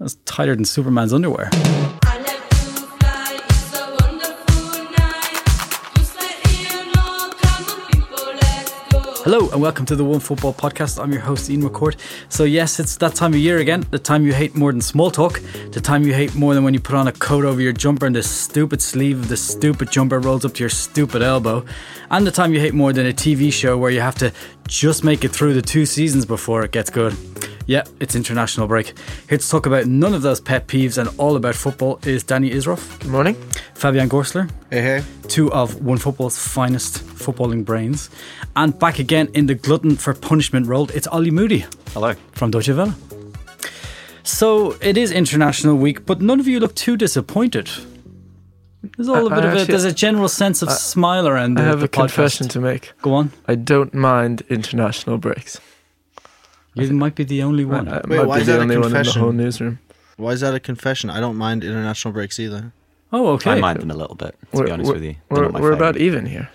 That's tighter than Superman's underwear. I like to fly, it's a wonderful night. Just let you know, come on people, let's go. Hello and welcome to the One Football Podcast. I'm your host Ian McCourt. So yes, it's that time of year again. The time you hate more than small talk. The time you hate more than when you put on a coat over your jumper and the stupid sleeve of the stupid jumper rolls up to your stupid elbow. And the time you hate more than a TV show where you have to just make it through the two seasons before it gets good. Yeah, it's international break. Here to talk about none of those pet peeves and all about football is Danny Isroff, Good morning. Fabian Gorsler, Hey, hey. two of One Football's finest footballing brains. And back again in the glutton for punishment role, it's Ollie Moody Hello. from Deutsche Welle. So it is International Week, but none of you look too disappointed. There's all a I- bit I of a, there's a general sense of smile around the, I have the a confession to make. Go on. I don't mind international breaks. You might be the only one. I, I Wait, might why be is the that a only one in the confession? whole newsroom. Why is that a confession? I don't mind international breaks either. oh, okay. I mind them a little bit, to we're be honest we're, with you. They're we're, we're about even here.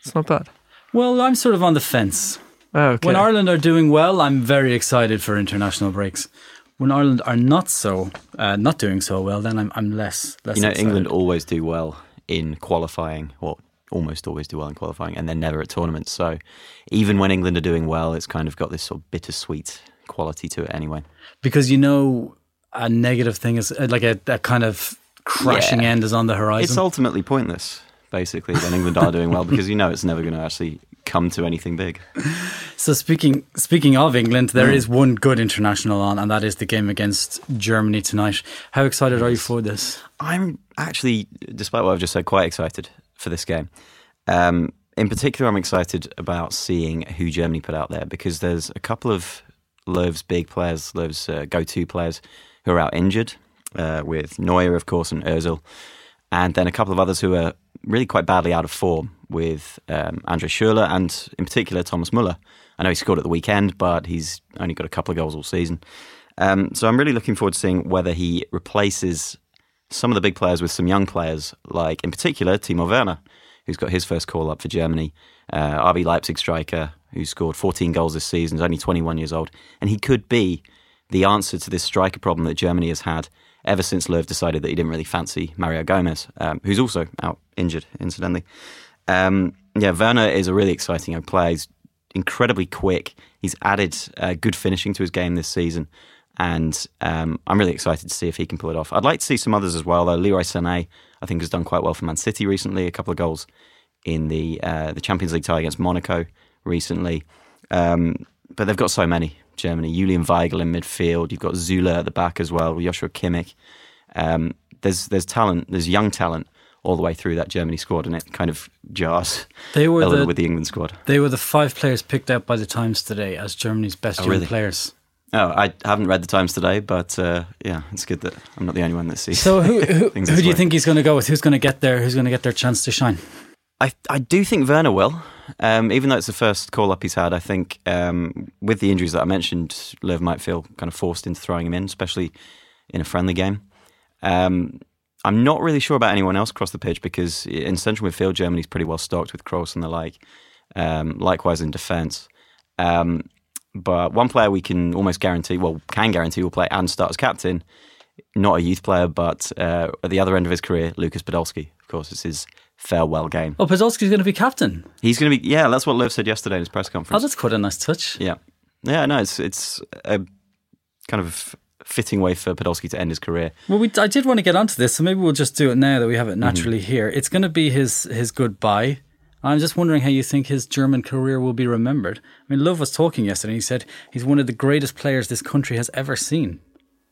It's not bad. Well, I'm sort of on the fence. Oh, okay. When Ireland are doing well, I'm very excited for international breaks. When Ireland are not so, uh, not doing so well, then I'm, I'm less, less. You know, excited. England always do well in qualifying, or almost always do well in qualifying, and they're never at tournaments. So even when England are doing well, it's kind of got this sort of bittersweet quality to it anyway. because you know a negative thing is uh, like a, a kind of crashing Yeah. end is on the horizon. It's ultimately pointless, basically, when England are doing well, because you know it's never going to actually come to anything big. so speaking speaking of England, there Mm. is one good international on, and that is the game against Germany tonight. How excited are you for this? I'm actually, despite what I've just said, quite excited for this game. Um, in particular, I'm excited about seeing who Germany put out there because there's a couple of Löw's big players, Löw's uh, go-to players, who are out injured, uh, with Neuer, of course, and Özil, and then a couple of others who are really quite badly out of form, with um, Andre Schürrle and, in particular, Thomas Muller. I know he scored at the weekend, but he's only got a couple of goals all season. Um, so I'm really looking forward to seeing whether he replaces some of the big players with some young players, like in particular Timo Werner, who's got his first call up for Germany, uh, RB Leipzig striker who scored 14 goals this season, is only 21 years old, and he could be the answer to this striker problem that Germany has had ever since Löw decided that he didn't really fancy Mario Gomez, um, who's also out injured, incidentally. Um, yeah, Werner is a really exciting young player. He's incredibly quick. He's added uh, good finishing to his game this season, and um, I'm really excited to see if he can pull it off. I'd like to see some others as well, though. Leroy Sané, I think, has done quite well for Man City recently. A couple of goals in the uh, the Champions League tie against Monaco recently. Um, but they've got so many. Germany, Julian Weigl in midfield. You've got Süle at the back as well. Joshua Kimmich. Um, there's there's talent. There's young talent all the way through that Germany squad, and it kind of jars They were a little the with the England squad. they were the five players picked out by the Times today as Germany's best Oh, young really? players. Oh, I haven't read the Times today, but uh, yeah, it's good that I'm not the only one that sees. So who who, who do this you way. think he's going to go with? Who's going to get there? Who's going to get their chance to shine? I I do think Werner will, um, even though it's the first call up he's had. I think um, with the injuries that I mentioned, Löw might feel kind of forced into throwing him in, especially in a friendly game. Um, I'm not really sure about anyone else across the pitch because in central midfield, Germany's pretty well stocked with Kroos and the like. Um, likewise in defence. But one player we can almost guarantee, well, can guarantee will play and start as captain. Not a youth player, but uh, at the other end of his career, Lucas Podolski. Of course, it's his farewell game. Oh, Podolski's going to be captain. He's going to be, yeah, that's what Löw said yesterday in his press conference. Oh, that's quite a nice touch. yeah, yeah, no, it's it's a kind of fitting way for Podolski to end his career. Well, we, I did want to get onto this, so maybe we'll just do it now that we have it naturally Mm-hmm. here. It's going to be his his goodbye. I'm just wondering how you think his German career will be remembered. I mean, Löw was talking yesterday. and He said he's one of the greatest players this country has ever seen.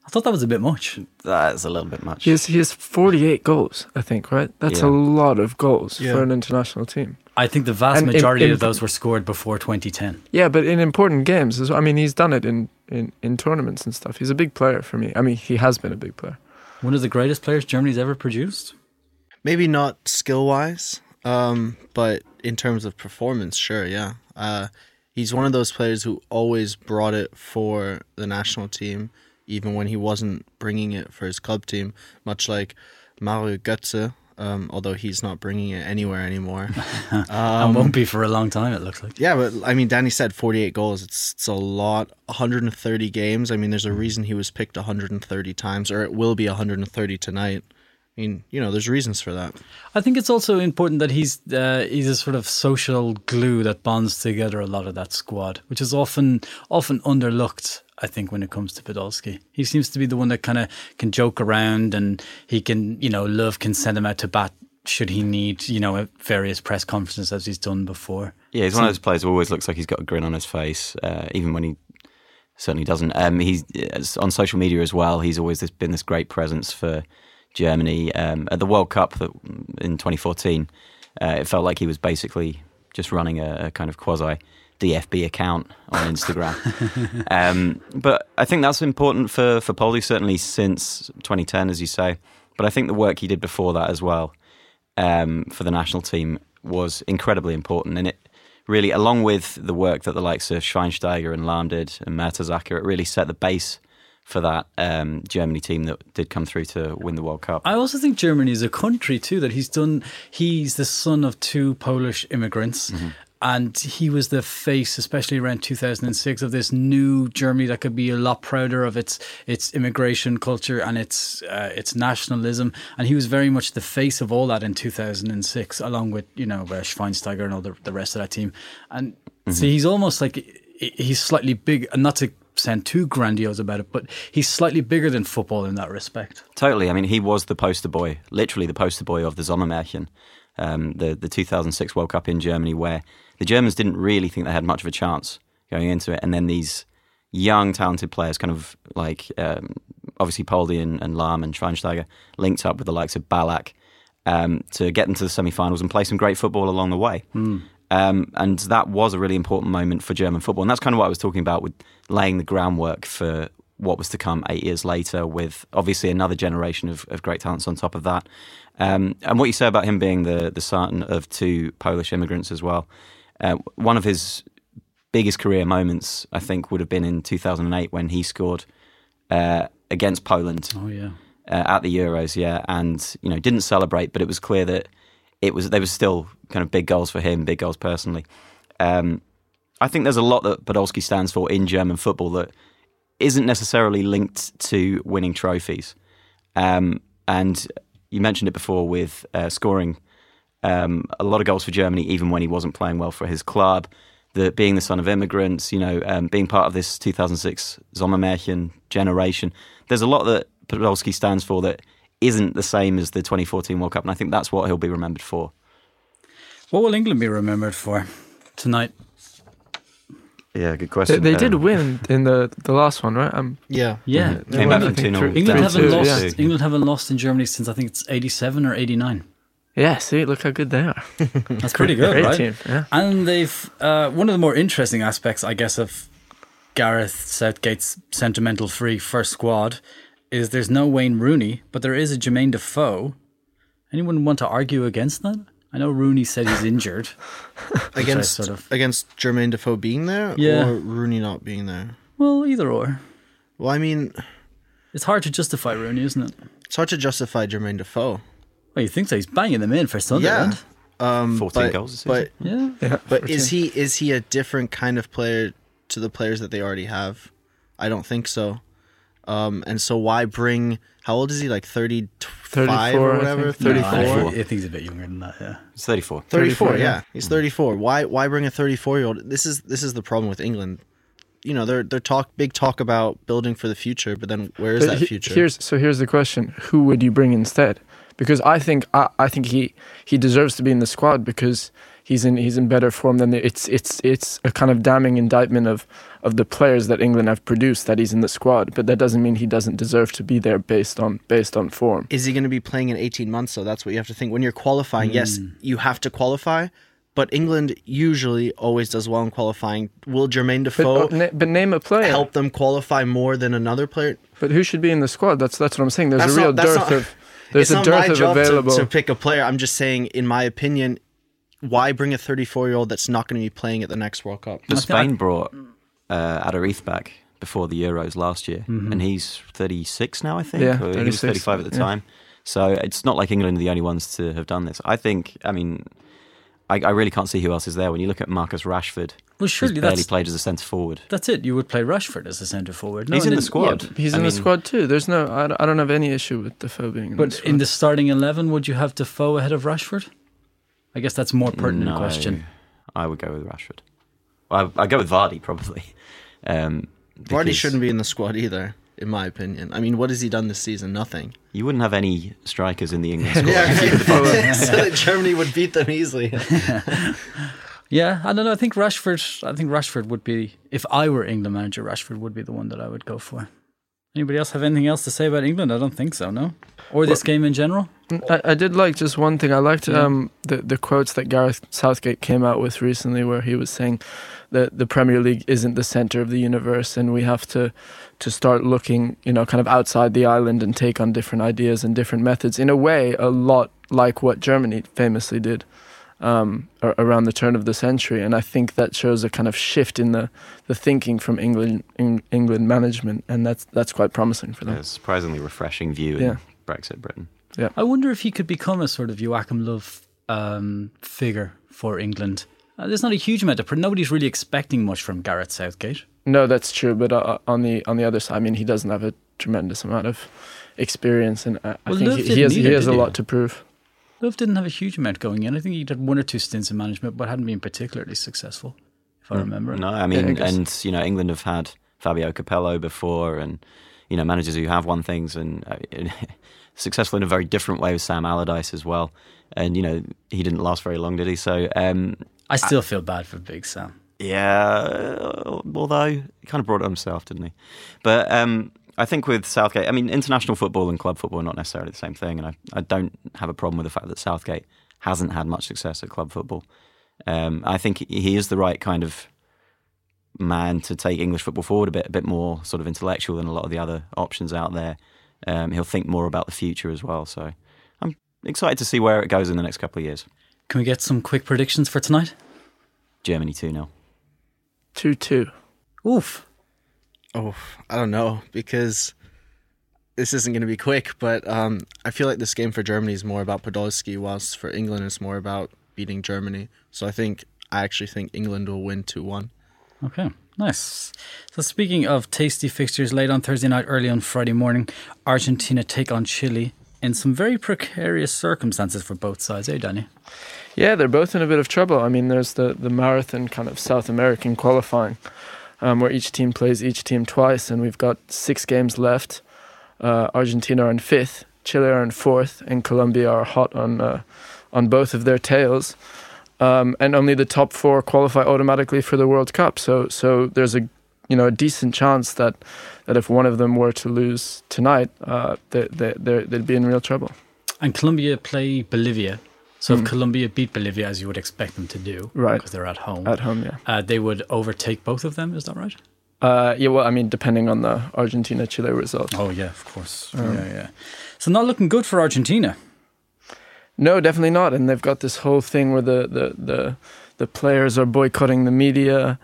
I thought that was a bit much. That's a little bit much. He has, he has 48 goals, I think, right? That's Yeah. a lot of goals Yeah. for an international team. I think the vast And in- majority in- of those were scored before 2010. Yeah, but in important games, as well. I mean, he's done it in, in, in tournaments and stuff. He's a big player for me. I mean, he has been a big player. One of the greatest players Germany's ever produced. Maybe not skill wise, um, but in terms of performance, sure, yeah. Uh, he's one of those players who always brought it for the national team, even when he wasn't bringing it for his club team. Much like Mario Götze, Um, although he's not bringing it anywhere anymore. and Um, won't be for a long time. It looks like. Yeah, but I mean, Danny said 48 goals. It's it's a lot. 130 games. I mean, there's a reason he was picked 130 times, or it will be 130 tonight. I mean, you know, there's reasons for that. I think it's also important that he's uh, he's a sort of social glue that bonds together a lot of that squad, which is often often underlooked. I think when it comes to Podolski, he seems to be the one that kind of can joke around and he can, you know, Löw can send him out to bat should he need, you know, at various press conferences as he's done before. Yeah, he's one of those players who always looks like he's got a grin on his face, uh, even when he certainly doesn't. Um, he's uh, on social media as well. He's always this, been this great presence for Germany um, at the World Cup that, in 2014. Uh, it felt like he was basically just running a, a kind of quasi DFB account on Instagram. um, but I think that's important for for Poldi certainly since 2010, as you say. But I think the work he did before that as well um, for the national team was incredibly important, and it really, along with the work that the likes of Schweinsteiger and Lahm did and Mertesacker, it really set the base for that um, Germany team that did come through to win the World Cup. I also think Germany is a country too that he's done. He's the son of two Polish immigrants. And he was the face, especially around 2006, of this new Germany that could be a lot prouder of its its immigration culture and its uh, its nationalism. And he was very much the face of all that in 2006, along with you know uh, Schweinsteiger and all the, the rest of that team. And see, he's almost like he's slightly big, and not to sound too grandiose about it, but he's slightly bigger than football in that respect. Totally. I mean, he was the poster boy, literally the poster boy of the Sommermärchen, um, the the 2006 World Cup in Germany, where the Germans didn't really think they had much of a chance going into it, and then these young, talented players, kind of like um, obviously Poldi and, and Lahm and Schweinsteiger, linked up with the likes of Ballack um, to get into the semi-finals and play some great football along the way. Um, and that was a really important moment for German football. And that's kind of what I was talking about with laying the groundwork for what was to come eight years later, with obviously another generation of, of great talents on top of that. Um, and what you say about him being the, the son of two Polish immigrants as well. Uh, one of his biggest career moments, I think, would have been in 2008 when he scored uh, against Poland Oh yeah. uh, at the Euros, yeah, and you know didn't celebrate, but it was clear that it was there was still kind of big goals for him, big goals personally. Um, I think there's a lot that Podolski stands for in German football that isn't necessarily linked to winning trophies. Um, and you mentioned it before with uh, scoring um, a lot of goals for Germany, even when he wasn't playing well for his club. The being the son of immigrants, you know, um, being part of this 2006 Sommermärchen generation. There's a lot that Podolski stands for that isn't the same as the 2014 World Cup, and I think that's what he'll be remembered for. What will England be remembered for tonight? Yeah, good question. they did Um, win in the, the last one, right? Um, Yeah. Yeah, Came won, back from 2 0. England haven't two, lost. yeah. England haven't lost in Germany since I think it's eighty-seven or eighty-nine. yeah, see, look how good they are. That's pretty good, Great right? team. Yeah. And they've uh, one of the more interesting aspects, I guess, of Gareth Southgate's sentimental free first squad is there's no Wayne Rooney, but there is a Jermaine Defoe. Anyone want to argue against that? I know Rooney said he's injured. Against sort of- against Jermaine Defoe being there Yeah. or Rooney not being there. Well, either or. Well, I mean, It's hard to justify Rooney, isn't it? it's hard to justify Jermaine Defoe. Well, you think so? He's banging them in for Sunderland. Um, 14 but, goals this season. But Yeah. Yeah, but 14. is he is he a different kind of player to the players that they already have? I don't think so. Um, and so why bring? How old is he? Like 35 or whatever. think. No, 34. I, I think he's a bit younger than that. Yeah. It's 34. 34, 34, yeah. yeah. He's 34. Why why bring a 34 year old? This is this is the problem with England. You know, they're they're talk big talk about building for the future, but then where is But that future? Here's so here's the question: Who would you bring instead? Because I think I, I think he he deserves to be in the squad because he's in he's in better form than the, it's it's it's a kind of damning indictment of of the players that England have produced that he's in the squad. But that doesn't mean he doesn't deserve to be there based on based on form. is he going to be playing in 18 months? So that's what you have to think. When you're qualifying, yes, Hmm. you have to qualify, but England usually always does well in qualifying. Will Jermaine But, Defoe oh, na- but name a player. help them qualify more than another player? But who should be in the squad? That's that's what I'm saying. There's That's a real not- dearth not- of there's it's a not dearth my of job to, available. to pick a player. I'm just saying, in my opinion, why bring a 34 year old that's not going to be playing at the next World Cup? But I think I- Spain brought uh, Aduriz back before the Euros last year, and he's 36 now, I think. Yeah, or he was 35 at the yeah. time. So it's not like England are the only ones to have done this. I think, I mean, I, I really can't see who else is there. When you look at Marcus Rashford, Well, who's surely barely that's played as a centre forward. that's it. You would play Rashford as a centre forward. No, He's in the squad. Yeah, he's I in the squad too. There's no, I, don't- I don't have any issue with Defoe being in the But squad. in the starting eleven, would you have Defoe ahead of Rashford? I guess that's a more pertinent No, question. I would go with Rashford. Well, I, I go with Vardy probably. Um, Vardy shouldn't be in the squad either, in my opinion. I mean, what has he done this season? Nothing. You wouldn't have any strikers in the England squad. Yeah, so that Germany would beat them easily. Yeah, I don't know. I think Rashford. I think Rashford would be. If I were England manager, Rashford would be the one that I would go for. Anybody else have anything else to say about England? I don't think so. No, or this game in general. I, I did like just one thing. I liked Yeah. um, the the quotes that Gareth Southgate came out with recently, where he was saying that the Premier League isn't the center of the universe, and we have to to start looking, you know, kind of outside the island and take on different ideas and different methods. In a way, a lot like what Germany famously did um, around the turn of the century, and I think that shows a kind of shift in the the thinking from England in England management, and that's that's quite promising for them. a surprisingly refreshing view in Brexit Britain. Yeah, I wonder if he could become a sort of Joachim Löw um, figure for England. Uh, there's not a huge amount of. pr- Nobody's really expecting much from Gareth Southgate. No, that's true. But uh, on the on the other side, I mean, he doesn't have a tremendous amount of experience, and I, I think he, he didn't has he has a lot to prove. Löw didn't have a huge amount going in. I think he did one or two stints in management, but hadn't been particularly successful, if I remember. No, I I mean, guess. and you know, England have had Fabio Capello before, and you know, managers who have won things and uh, successful in a very different way with Sam Allardyce as well. And you know, he didn't last very long, did he? So, um, I still feel bad for Big Sam. yeah, although he kind of brought it on himself, didn't he? But um, I think with Southgate, I mean, international football and club football are not necessarily the same thing, and I, I don't have a problem with the fact that Southgate hasn't had much success at club football. Um, I think he is the right kind of man to take English football forward a bit, a bit more sort of intellectual than a lot of the other options out there. Um, he'll think more about the future as well. So I'm excited to see where it goes in the next couple of years. Can we get some quick predictions for tonight? Germany 2 0. Two two. Oof. Oh, I don't know because this isn't going to be quick, but um, I feel like this game for Germany is more about Podolski, whilst for England it's more about beating Germany. So I think I actually think England will win two one. Okay, nice. So speaking of tasty fixtures, late on Thursday night, early on Friday morning, Argentina take on Chile in some very precarious circumstances for both sides, eh, Danny? Yeah, they're both in a bit of trouble. I mean, there's the the marathon kind of South American qualifying, um, where each team plays each team twice, and we've got six games left. Uh, Argentina are in fifth, Chile are in fourth, and Colombia are hot on uh, on both of their tails. Um, and only the top four qualify automatically for the World Cup. So so there's a you know a decent chance that that if one of them were to lose tonight, uh, they, they, they'd be in real trouble. And Colombia play Bolivia. So if Hmm. Colombia beat Bolivia, as you would expect them to do, Right. because they're at home, At home, yeah. uh, they would overtake both of them. Is that right? Uh, yeah, well, I mean, depending on the Argentina Chile result. Oh yeah, of course. Um, yeah, yeah. So not looking good for Argentina. No, definitely not. And they've got this whole thing where the the the, the players are boycotting the media,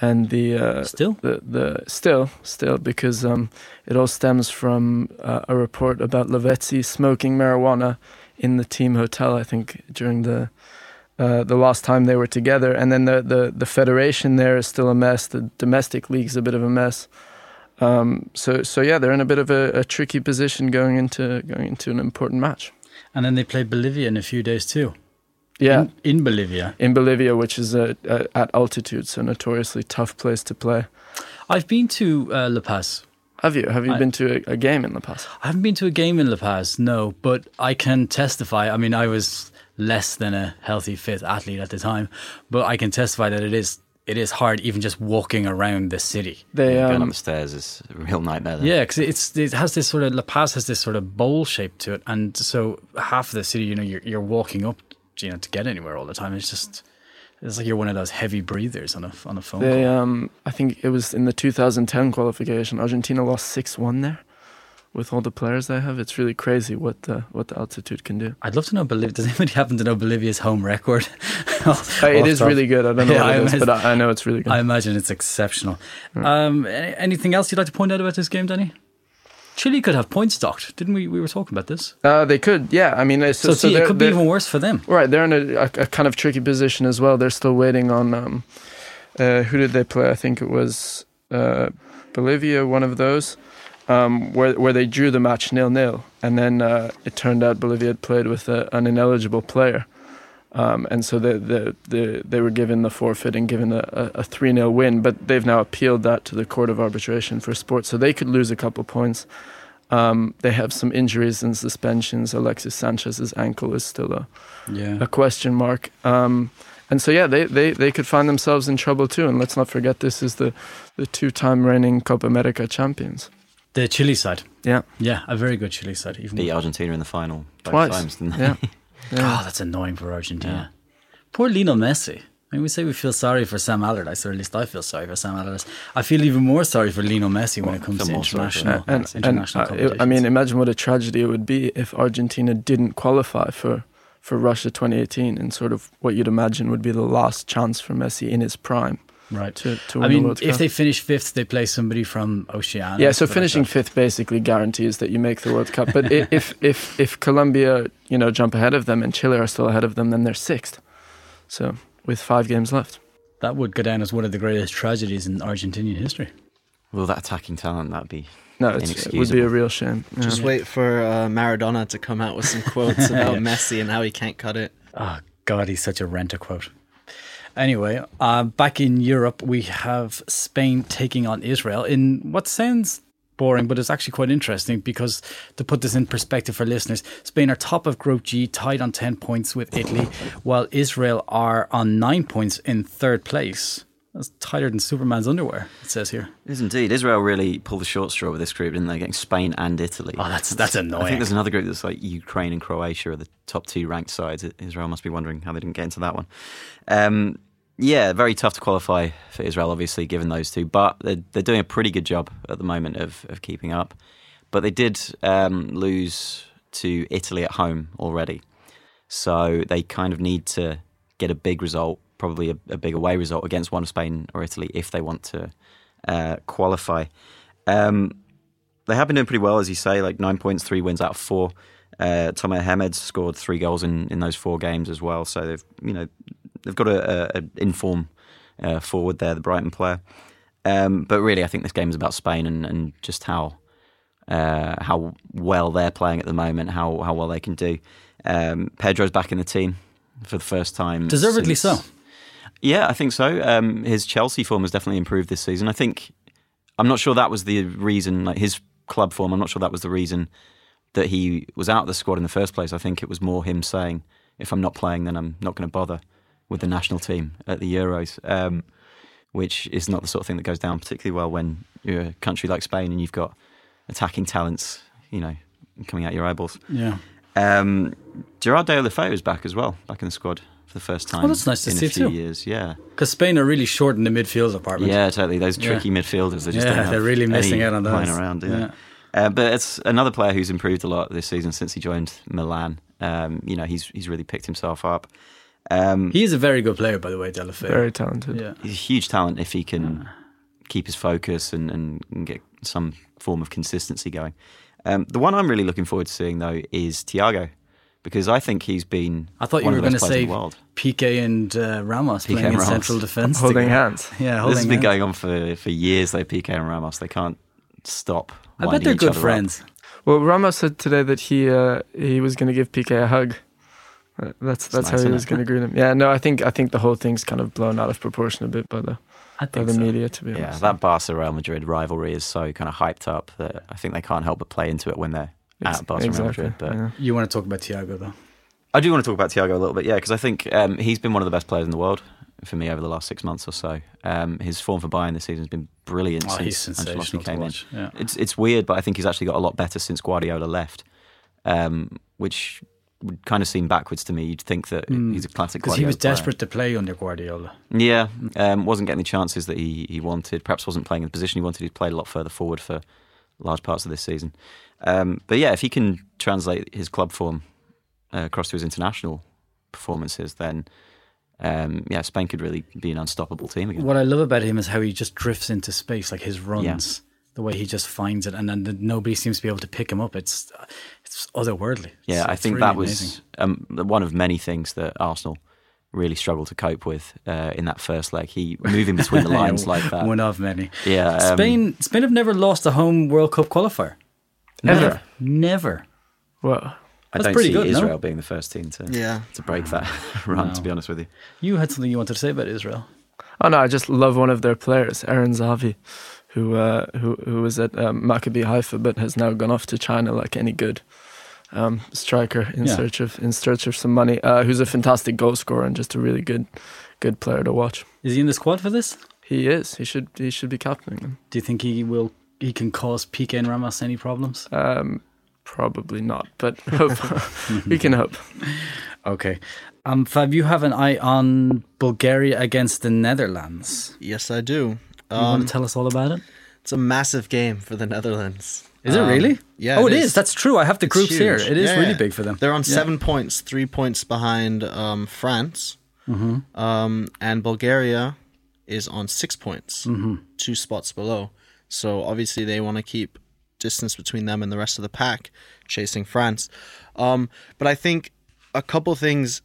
and the uh, Still, the the still still because um, it all stems from uh, a report about Lavezzi smoking marijuana in the team hotel. I think during the. Uh, the last time they were together, and then the, the, the federation there is still a mess. The domestic league's a bit of a mess. Um, so so yeah, they're in a bit of a, a tricky position going into going into an important match. and then they play Bolivia in a few days too. Yeah, in, in Bolivia. in Bolivia, which is uh, uh, at altitude, so notoriously tough place to play. I've been to uh, La Paz. Have you have you I- been to a, a game in La Paz? I haven't been to a game in La Paz, no, but I can testify. I mean, I was less than a healthy, fit athlete at the time, but I can testify that it is it is hard even just walking around the city. They Going up um, the stairs is a real nightmare. There. Yeah, because it's it has this sort of La Paz has this sort of bowl shape to it, and so half of the city, you know, you're you're walking up, you know, to get anywhere all the time. It's just it's like you're one of those heavy breathers on a on a phone. they call. um, I think it was in the 2010 qualification. Argentina lost six one there. With all the players they have, it's really crazy what the what the altitude can do. I'd love to know Bolivia. Does anybody happen to know Bolivia's home record? Uh, it is Off really good. I don't know Yeah, what it is, but I, I know it's really good. I imagine it's exceptional. Um, anything else you'd like to point out about this game, Danny? Chile could have points docked, didn't we? We were talking about this. Uh, they could, yeah. I mean, it's, So, see, it could be even worse for them. Right, they're in a, a, a kind of tricky position as well. They're still waiting on um, uh, who did they play? I think it was uh, Bolivia, one of those, um, where where they drew the match nil nil, and then uh, it turned out Bolivia had played with a, an ineligible player, um, and so they the the they were given the forfeit and given a, a, a three 0 win. But they've now appealed that to the Court of Arbitration for Sport, so they could lose a couple points. Um, they have some injuries and suspensions. Alexis Sanchez's ankle is still a Yeah. a question mark. Um, and so yeah, they, they, they could find themselves in trouble too. And let's not forget this is the, the two time reigning Copa America champions. The Chile side. Yeah. Yeah, a very good Chile side. Even Beat Argentina in the final both Twice. times, didn't they? Yeah. Oh, that's annoying for Argentina. Poor Lionel Messi. I mean, we say we feel sorry for Sam Allardyce, or at least I feel sorry for Sam Allardyce. I feel even more sorry for Lionel Messi when it comes to international, and, and international uh. I mean, imagine what a tragedy it would be if Argentina didn't qualify for, for Russia 2018 and sort of what you'd imagine would be the last chance for Messi in his prime right. to, to win I the mean, World if Cup. they finish fifth, they play somebody from Oceania. Yeah, so finishing fifth basically guarantees that you make the World Cup. But if if if Colombia, you know, jump ahead of them and Chile are still ahead of them, then they're sixth. So with five games left. that would go down as one of the greatest tragedies in Argentinian history. Well, that attacking talent, that'd be. No, it's, it would be a real shame. Yeah. Just wait for uh, Maradona to come out with some quotes about Yeah. Messi and how he can't cut it. Oh God, he's such a renter quote. Anyway, uh, back in Europe, we have Spain taking on Israel in what sounds boring, but it's actually quite interesting because to put this in perspective for listeners, Spain are top of Group G, tied on 10 points with Italy, while Israel are on nine points in third place. That's tighter than Superman's underwear, it says here. It is indeed. Israel really pulled the short straw with this group, didn't they? Getting Spain and Italy. Oh, that's that's annoying. I think there's another group that's like Ukraine and Croatia are the top two ranked sides. Israel must be wondering how they didn't get into that one. Um, yeah, very tough to qualify for Israel, obviously, given those two. But they're, they're doing a pretty good job at the moment of, of keeping up. But they did um, lose to Italy at home already. So they kind of need to get a big result, probably a, a big away result against one of Spain or Italy if they want to uh, qualify. Um, they have been doing pretty well, as you say, like nine points, three wins out of four. Uh, Tomer scored three goals in, in those four games as well. So they've you know they've got a, a, a inform uh, forward there, the Brighton player. Um, but really, I think this game is about Spain and, and just how uh, how well they're playing at the moment, how how well they can do. Um, Pedro's back in the team for the first time, Deservedly so. Yeah, I think so. Um, his Chelsea form has definitely improved this season. I think I'm not sure that was the reason, like his club form. I'm not sure that was the reason that he was out of the squad in the first place. I think it was more him saying, "If I'm not playing, then I'm not going to bother with the national team at the Euros," um, which is not the sort of thing that goes down particularly well when you're a country like Spain and you've got attacking talents, you know, coming out your eyeballs. Yeah. Um, Gerard Deulofeu is back as well, back in the squad for the first time. Oh, that's nice to in see a few too. years. Yeah. Because Spain are really short in the midfield department. Yeah, totally. Those Yeah. tricky midfielders. They just Yeah, don't they're really missing out on lying those. around. Yeah. Yeah. Uh, but it's another player who's improved a lot this season since he joined Milan. Um, you know, he's he's really picked himself up. Um, He is a very good player, by the way, Deulofeu. Very talented. Yeah. he's a huge talent if he can keep his focus and, and, and get some form of consistency going. Um, the one I'm really looking forward to seeing though is Thiago, because I think he's been. I thought you were going to say in the world. Piqué and uh, Ramos Piqué playing and in Ramos. central defence. Holding together. hands. Yeah, This holding has been hands. going on for, for years though. Piqué and Ramos, they can't stop. I bet they're good other up. friends. Well, Ramos said today that he uh, he was going to give Piqué a hug. Uh, That's that's nice, how he was going to greet him. Yeah, no, I think I think the whole thing's kind of blown out of proportion a bit by the I by the so. media. To be Yeah, honest, yeah, that Barca Real Madrid rivalry is so kind of hyped up that I think they can't help but play into it when they're Ex- at Barca Real exactly. Madrid. But yeah. You want to talk about Thiago though? I do want to talk about Thiago a little bit, yeah, because I think um, he's been one of the best players in the world for me over the last six months or so. Um, his form for Bayern this season has been brilliant Oh, he's since sensational Ancelotti came in. Yeah. It's it's weird, but I think he's actually got a lot better since Guardiola left, um, which would kind of seem backwards to me. You'd think that Mm. he's a classic Because he was player. desperate to play under Guardiola. Yeah, um, wasn't getting the chances that he, he wanted. Perhaps wasn't playing in the position he wanted. He played a lot further forward for large parts of this season. Um, but yeah, if he can translate his club form uh, across to his international performances, then um, yeah, Spain could really be an unstoppable team again. What I love about him is how he just drifts into space, like his runs. The way he just finds it, and then nobody seems to be able to pick him up. It's it's otherworldly. Yeah, I think really that was um, one of many things that Arsenal really struggled to cope with uh, in that first leg. He moving between the lines like that. One of many. Yeah, um, Spain. Spain have never lost a home World Cup qualifier. Ever? Never. Never. Well, I That's don't pretty see good, no? Israel being the first team to Yeah. to break that run. To be honest with you, You had something you wanted to say about Israel. oh no, I just love one of their players, Eran Zahavi, who uh, who who was at um, Maccabi Haifa, but has now gone off to China like any good um, striker in Yeah. search of in search of some money. Uh, who's a fantastic goal scorer and just a really good good player to watch. Is he in the squad for this? He is. He should he should be captaining them. Do you think he will? He can cause Piqué and Ramos any problems? Um, probably not, but hope we can hope. Okay. Um, Fab, you have an eye on Bulgaria against the Netherlands. Yes, I do. You Um, want to tell us all about it? it's a massive game for the Netherlands. Is it Um, really? Yeah. oh, it is. That's true. I have the It's groups here. It is Yeah, really yeah. big for them. They're on Yeah. seven points, three points behind um, France. Mm-hmm. Um, and Bulgaria is on six points, Mm-hmm. two spots below. So obviously they want to keep distance between them and the rest of the pack, chasing France. Um, but I think a couple things,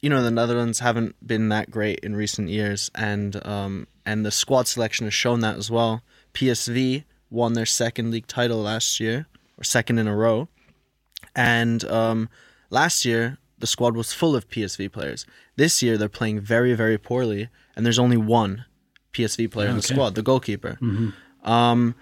you know, the Netherlands haven't been that great in recent years, and um, and the squad selection has shown that as well. PSV won their second league title last year, or second in a row. And um, last year, the squad was full of PSV players. This year, they're playing very, very poorly, and there's only one PSV player in the squad, the goalkeeper. Um,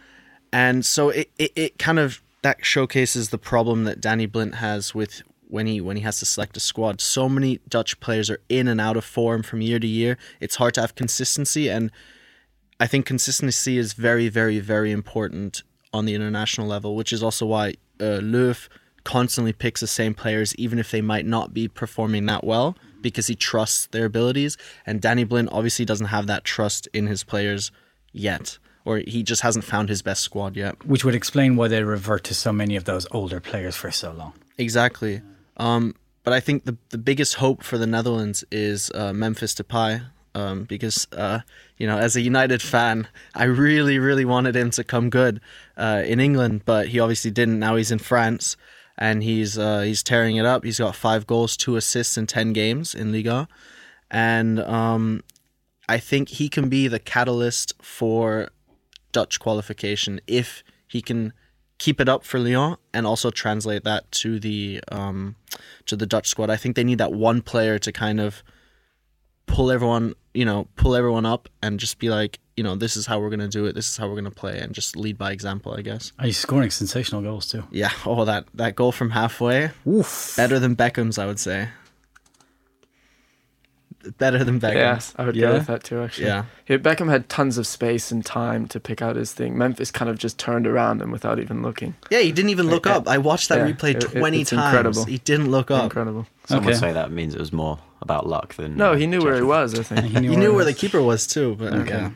and so it, it, it kind of that showcases the problem that Danny Blind has with when he when he has to select a squad. So many Dutch players are in and out of form from year to year. It's hard to have consistency, and I think consistency is very, very, very important on the international level, which is also why uh, Löw constantly picks the same players, even if they might not be performing that well, because he trusts their abilities. And Danny Blind obviously doesn't have that trust in his players yet, or he just hasn't found his best squad yet. Which would explain why they revert to so many of those older players for so long. Exactly. Um, but I think the the biggest hope for the Netherlands is uh, Memphis Depay, um, because uh, you know, as a United fan, I really, really wanted him to come good uh, in England, but he obviously didn't. Now he's in France, and he's uh, he's tearing it up. He's got five goals, two assists in ten games in Liga, and um, I think he can be the catalyst for Dutch qualification if he can keep it up for Lyon and also translate that to the um, to the Dutch squad. I think they need that one player to kind of pull everyone, you know, pull everyone up and just be like, you know, this is how we're gonna do it. This is how we're gonna play, and just lead by example. I guess. Ah, and he's scoring sensational goals too. Yeah. Oh, that that goal from halfway, Oof. better than Beckham's, I would say. Better than Yeah, Beckham's. I would Yeah? go with that too. Actually, Yeah. Yeah, Beckham had tons of space and time to pick out his thing. Memphis kind of just turned around and without even looking. Yeah, he didn't even look Yeah. up. I watched that Yeah, replay it- it- twenty it's times. incredible. He didn't look up. Incredible. some would Okay. say that means it was more about luck than. No, uh, he knew where he was. I think. He knew, He knew it where the keeper was too, but Okay. yeah.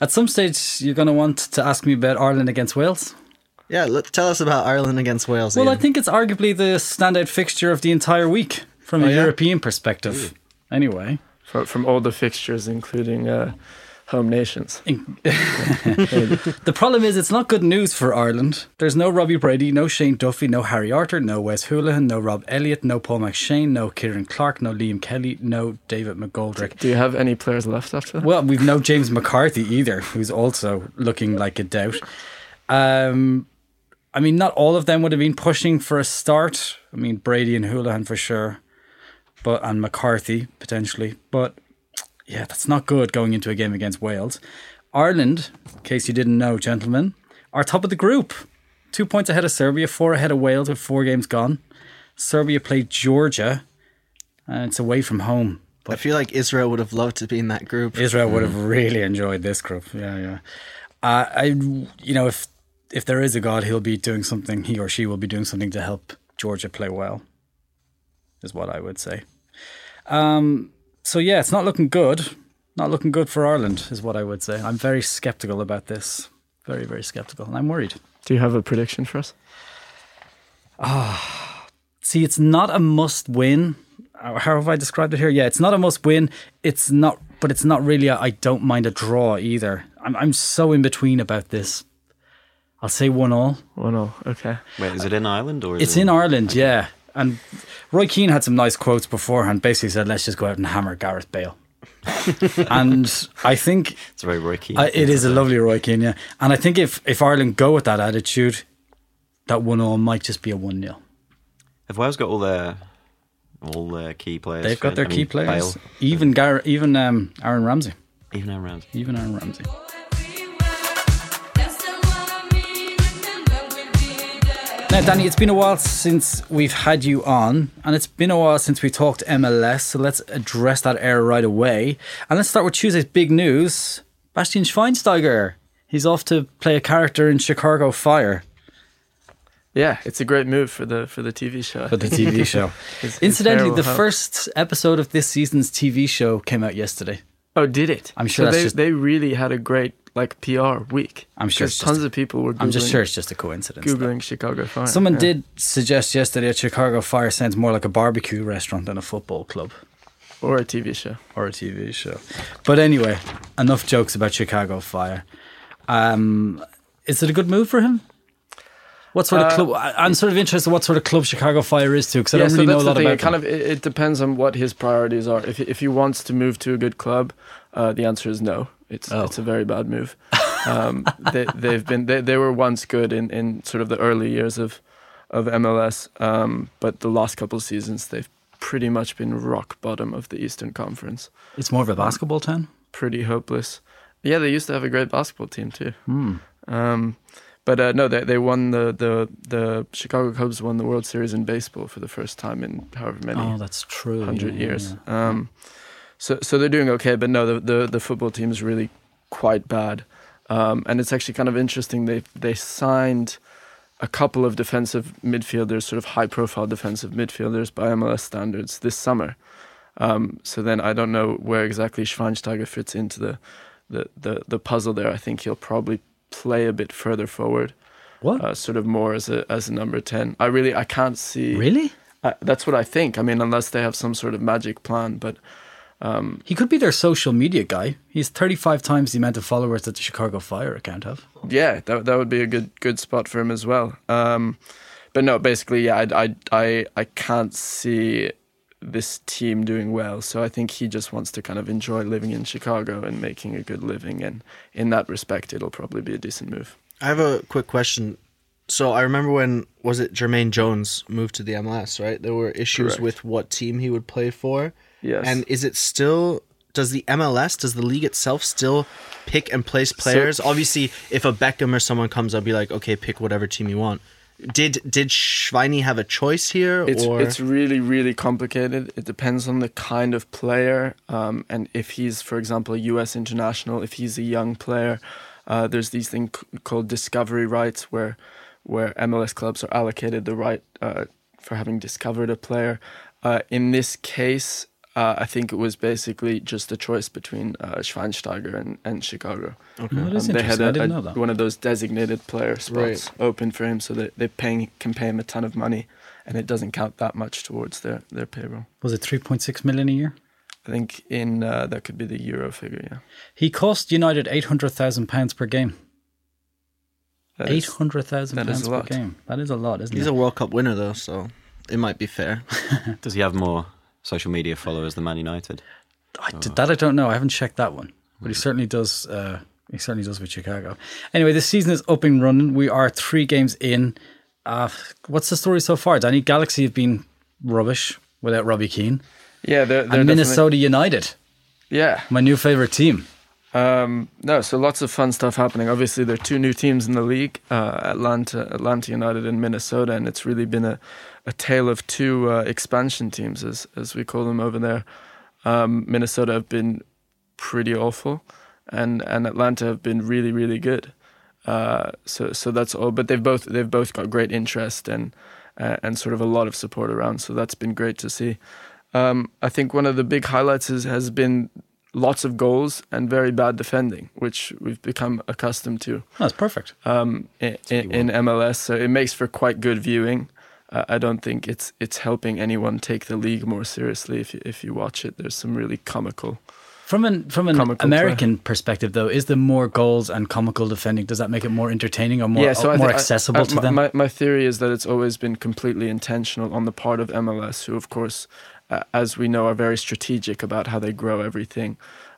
At some stage, you're going to want to ask me about Ireland against Wales. Yeah, let, tell us about Ireland against Wales. Well, I think it's arguably the standout fixture of the entire week from a Oh, yeah? European perspective. Anyway, from, from all the fixtures, including uh, home nations. the problem is it's not good news for Ireland. There's no Robbie Brady, no Shane Duffy, no Harry Arter, no Wes Hoolahan, no Rob Elliott, no Paul McShane, no Ciaran Clark, no Liam Kelly, no David McGoldrick. Do you have any players left after that? Well, we've no James McCarthy either, who's also looking like a doubt. Um, I mean, not all of them would have been pushing for a start. I mean, Brady and Houlihan for sure, but and McCarthy potentially. But yeah, that's not good going into a game against Wales. Ireland, in case you didn't know, gentlemen, are top of the group. Two points ahead of Serbia, four ahead of Wales with four games gone. Serbia played Georgia, and it's away from home. I feel like Israel would have loved to be in that group. Israel would have really enjoyed this group. Yeah, yeah. Uh, I, you know, if if there is a God, he'll be doing something. He or she will be doing something to help Georgia play well. Is what I would say. Um. So yeah, it's not looking good. Not looking good for Ireland, is what I would say. I'm very skeptical about this. Very, very skeptical, and I'm worried. Do you have a prediction for us? Ah. See, it's not a must win. Uh, How have I described it here? Yeah, it's not a must win. It's not, but it's not really. I I don't mind a draw either. I'm I'm so in between about this. I'll say one all. One all. Okay. Wait, is it in Ireland or is It's it in Ireland, yeah. And Roy Keane had some nice quotes beforehand. Basically said, "Let's just go out and hammer Gareth Bale." and I think It's very Roy Keane. I, it is a lovely Roy Keane, yeah. And I think if if Ireland go with that attitude, that one all might just be a one 0 Have Wales got all their all their key players? They've got their I key mean, players. Bale, Even Gar- even um, Aaron Ramsey, even Aaron Ramsey. even Aaron Ramsey. Now, Danny, it's been a while since we've had you on, and it's been a while since we talked MLS. So let's address that error right away, and let's start with Tuesday's big news: Bastian Schweinsteiger. He's off to play a character in Chicago Fire Yeah, it's a great move for the for the TV show. for the TV show. His Incidentally, the first episode of this season's TV show came out yesterday. Oh, did it? I'm sure So they just- they really had a great like PR week. I'm sure it's tons a- of people were. Googling, I'm just sure it's just a coincidence. though. googling Chicago Fire. Someone yeah. did suggest yesterday that Chicago Fire sounds more like a barbecue restaurant than a football club or a TV show. or a TV show. But anyway, enough jokes about Chicago Fire. Um, is it a good move for him? What sort of Uh, club? I'm sort of interested what sort of club Chicago Fire is to because I yeah, don't so really know that's a lot thing. about It kind them. of it, it depends on what his priorities are. If he- if he wants to move to a good club, uh, the answer is no. It's Oh. it's a very bad move. Um, they they've been they, they were once good in, in sort of the early years of of MLS, um, but the last couple of seasons they've pretty much been rock bottom of the Eastern Conference. It's more of a basketball town. Pretty hopeless. Yeah, they used to have a great basketball team too. Hmm. Um, but uh, no, they they won the, the the Chicago Cubs won the World Series in baseball for the first time in however many Oh, that's true. hundred yeah, years. yeah. Um, so so they're doing okay, but no, the the, the football team is really quite bad. Um, and it's actually kind of interesting. They they signed a couple of defensive midfielders, sort of high profile defensive midfielders by MLS standards this summer. Um, so then I don't know where exactly Schweinsteiger fits into the, the, the, the puzzle there. I think he'll probably play a bit further forward, What? uh, sort of more as a as a number ten. I really I can't see. really? I, that's what I think. I mean, unless they have some sort of magic plan, but um, He could be their social media guy. He's 35 times the amount of followers that the Chicago Fire account have. yeah, that that would be a good good spot for him as well. Um, but no, basically, yeah, I, I I I can't see this team doing well. So I think he just wants to kind of enjoy living in Chicago and making a good living, and in that respect, it'll probably be a decent move. I have a quick question. So I remember when was it Jermaine Jones moved to the MLS, right? There were issues Correct. with what team he would play for. Yes. And is it still does the MLS, does the league itself still pick and place players? Obviously, if a Beckham or someone comes I'll be like, okay, pick whatever team you want. Did did Schweini have a choice here, It's or it's really really complicated. It depends on the kind of player, um, and if he's, for example, a U.S. international, if he's a young player, uh, there's these things c- called discovery rights, where where MLS clubs are allocated the right uh, for having discovered a player. Uh, in this case, uh, I think it was basically just a choice between uh, Schweinsteiger and, and Chicago. Oh, that is Um, they had interesting. a, I didn't a- know that. one of those designated player spots Right. open for him, so that they paying can pay him a ton of money, and it doesn't count that much towards their their payroll. Was it 3.6 million a year? I think in uh, that could be the euro figure. Yeah, He cost United £800,000 pounds per game. £800,000 that is a per lot. game. That is a lot, isn't he's it? a World Cup winner though, so it might be fair. Does he have more social media followers than Man United? I, did that I don't know. I haven't checked that one, but he certainly does. Uh, he certainly does with Chicago. Anyway, this season is up and running. We are three games in. Uh, what's the story so far? Danny Galaxy have been rubbish without Robbie Keane, yeah, they're, they're and definitely- Minnesota United, Yeah, my new favorite team. Um, no, so lots of fun stuff happening. Obviously, there are two new teams in the league: uh, Atlanta, Atlanta United, and Minnesota, and it's really been a, a tale of two uh, expansion teams, as as we call them over there. Um, Minnesota have been pretty awful, and and Atlanta have been really really good. Uh, so so that's all. But they've both they've both got great interest and uh, and sort of a lot of support around. So that's been great to see. Um, I think one of the big highlights is, has been lots of goals and very bad defending, which we've become accustomed to That's perfect. um, in, in, in MLS. So it makes for quite good viewing. Uh, I don't think it's it's helping anyone take the league more seriously. If you, if you watch it, there's some really comical From an from an Comical American perspective, though, is the more goals and comical defending does that make it more entertaining or more I more thi- I- accessible I- to my, them? My, my theory is that it's always been completely intentional on the part of MLS, who, of course, uh, as we know, are very strategic about how they grow everything.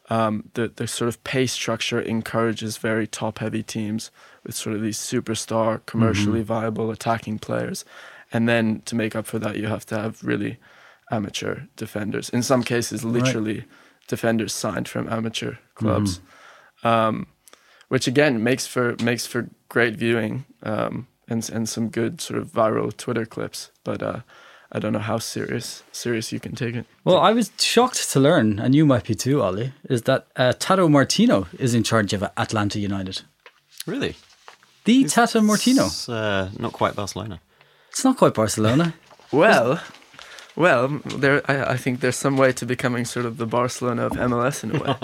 Um, the the sort of pay structure encourages very top heavy teams with sort of these superstar, commercially viable attacking players, and then to make up for that, you have to have really amateur defenders. In some cases, literally defenders signed from amateur clubs um, which again makes for makes for great viewing um, and and some good sort of viral Twitter clips. But uh, I don't know how serious serious you can take it. well, I was shocked to learn, and you might be too, Ollie, is that uh, Tato Martino is in charge of Atlanta United. Really? The Tato Martino. It's uh, not quite Barcelona. It's not quite Barcelona. Well. Well, there. I, I think there's some way to becoming sort of the Barcelona of MLS in a way.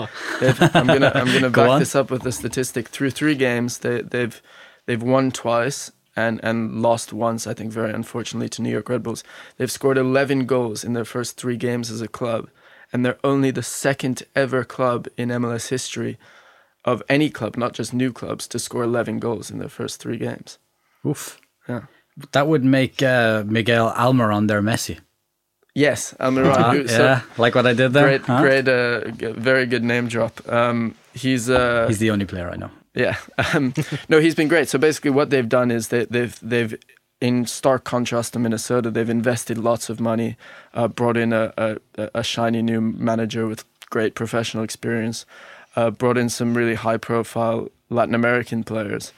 I'm gonna I'm gonna Go back on. this up with a statistic. Through three games, they, they've they've won twice and and lost once. I think very unfortunately to New York Red Bulls. They've scored 11 goals in their first three games as a club, and they're only the second ever club in MLS history of any club, not just new clubs, to score 11 goals in their first three games. Oof. Yeah. That would make uh, Miguel Almiron their Messi. Yes, Almiron. Who- so- yeah, like what I did there. Great, huh? great, uh, very good name drop. Um, he's, uh, He's the only player I know. Yeah, um, no, he's been great. So basically, what they've done is they, they've they've in stark contrast to Minnesota, they've invested lots of money, uh, brought in a, a a shiny new manager with great professional experience, uh, brought in some really high profile Latin American players,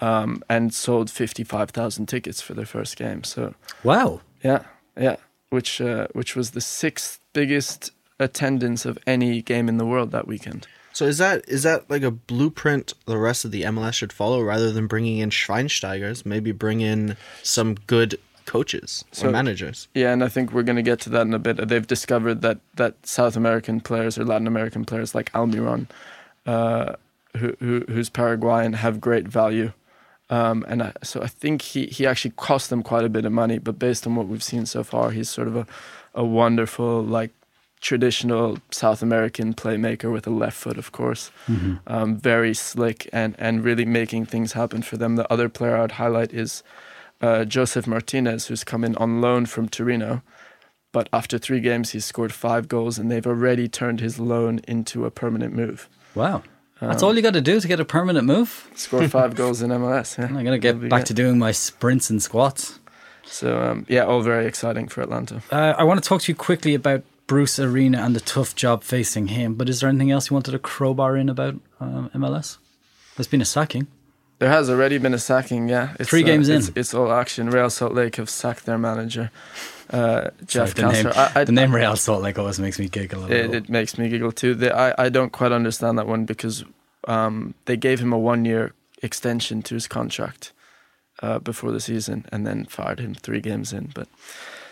um, and sold fifty five thousand tickets for their first game. So Wow. yeah, yeah, which uh, which was the sixth biggest attendance of any game in the world that weekend. So is that is that like a blueprint the rest of the MLS should follow rather than bringing in Schweinsteigers? Maybe bring in some good coaches So- or managers. Yeah, and I think we're going to get to that in a bit. They've discovered that that South American players or Latin American players like Almiron, uh, who, who who's Paraguayan, have great value. Um, and I, so I think he, he actually cost them quite a bit of money, but based on what we've seen so far, he's sort of a, a wonderful, like traditional South American playmaker with a left foot, of course. Um, very slick and, and really making things happen for them. The other player I'd highlight is uh, Josef Martinez, who's come in on loan from Torino. But after three games, he's scored five goals, and they've already turned his loan into a permanent move. Wow. That's all you got to do to get a permanent move. Score five goals in MLS. Yeah. I'm going to get back great. to doing my sprints and squats. So um, yeah, all very exciting for Atlanta. Uh, I want to talk to you quickly about Bruce Arena and the tough job facing him. But is there anything else you wanted to crowbar in about um, MLS? There's been a sacking. There has already been a sacking. Yeah, it's, uh, Three games it's, in. It's all action. Real Salt Lake have sacked their manager, uh, Jeff Sorry, the name, I, I, the name Real Salt Lake always makes me giggle a It, it makes me giggle too. I, I don't quite understand that one because um, they gave him a one year extension to his contract uh, before the season and then fired him three games in. But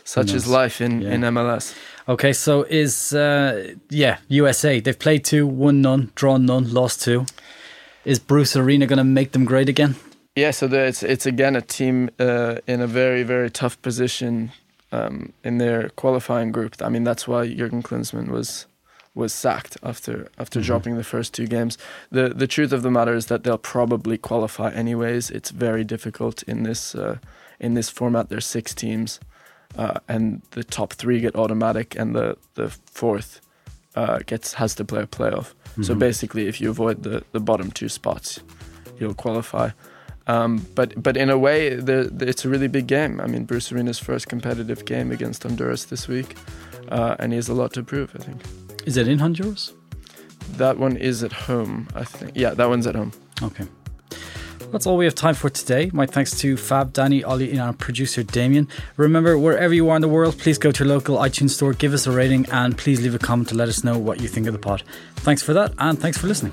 such is life in, Yeah. in MLS. Okay, so is uh, yeah USA? They've played two, won none, drawn none, lost two. Is Bruce Arena going to make them great again? Yeah, so it's it's again a team uh, in a very very tough position um, in their qualifying group. I mean that's why Jurgen Klinsmann was was sacked after after dropping the first two games. The the truth of the matter is that they'll probably qualify anyways. It's very difficult in this uh, in this format. There's six teams, uh, and the top three get automatic, and the the fourth uh, gets has to play a playoff. So basically, if you avoid the the bottom two spots, you'll qualify. Um, but but in a way, the, the, it's a really big game. I mean, Bruce Arena's first competitive game against Honduras this week, uh, and he has a lot to prove. I think Is it in Honduras? that one is at home. I think yeah, that one's at home. Okay. That's all we have time for today. My thanks to Fab, Danny, Ollie, and our producer Damien. Remember, wherever you are in the world, please go to your local iTunes store, give us a rating, and please leave a comment to let us know what you think of the pod. Thanks for that, and thanks for listening.